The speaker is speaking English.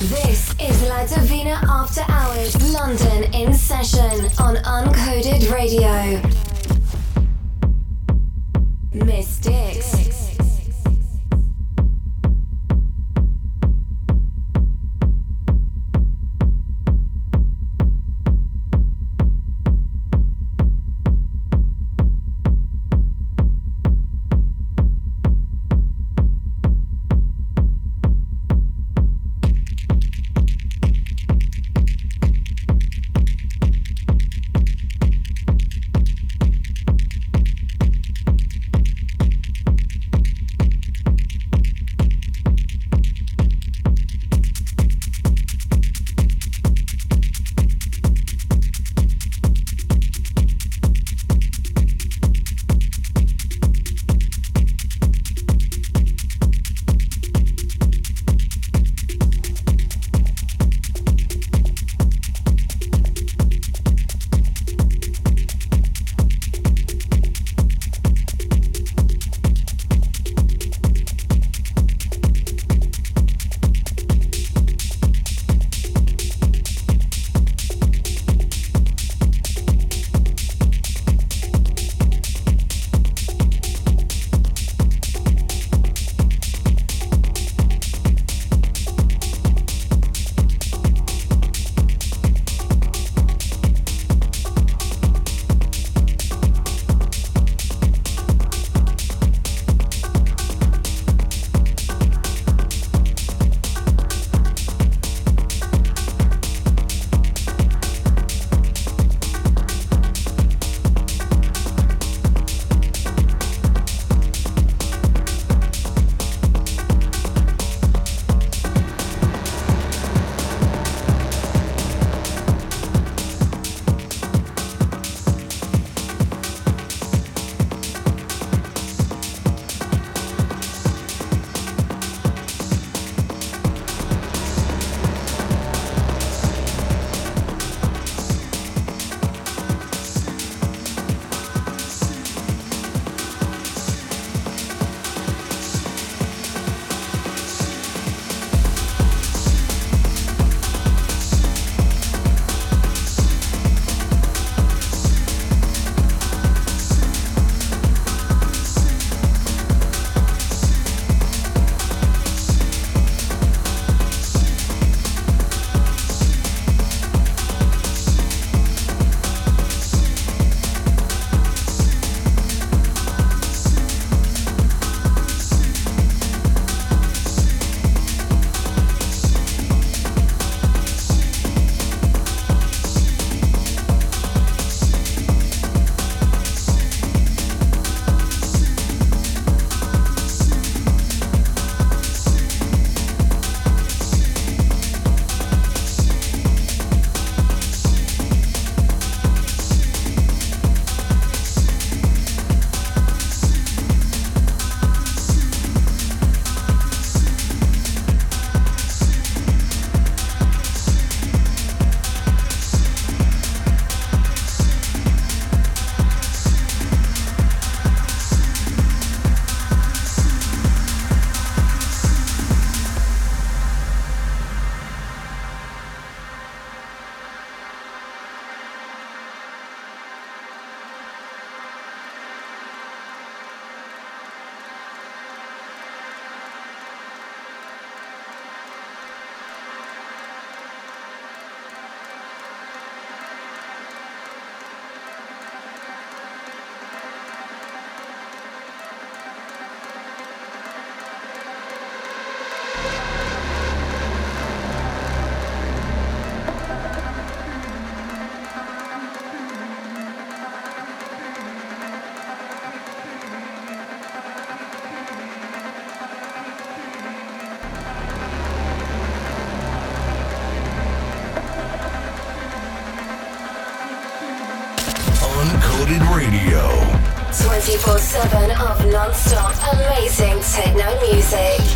This is La Divina After Hours, London in session on Uncoded Radio. 24-7 of non-stop amazing techno music.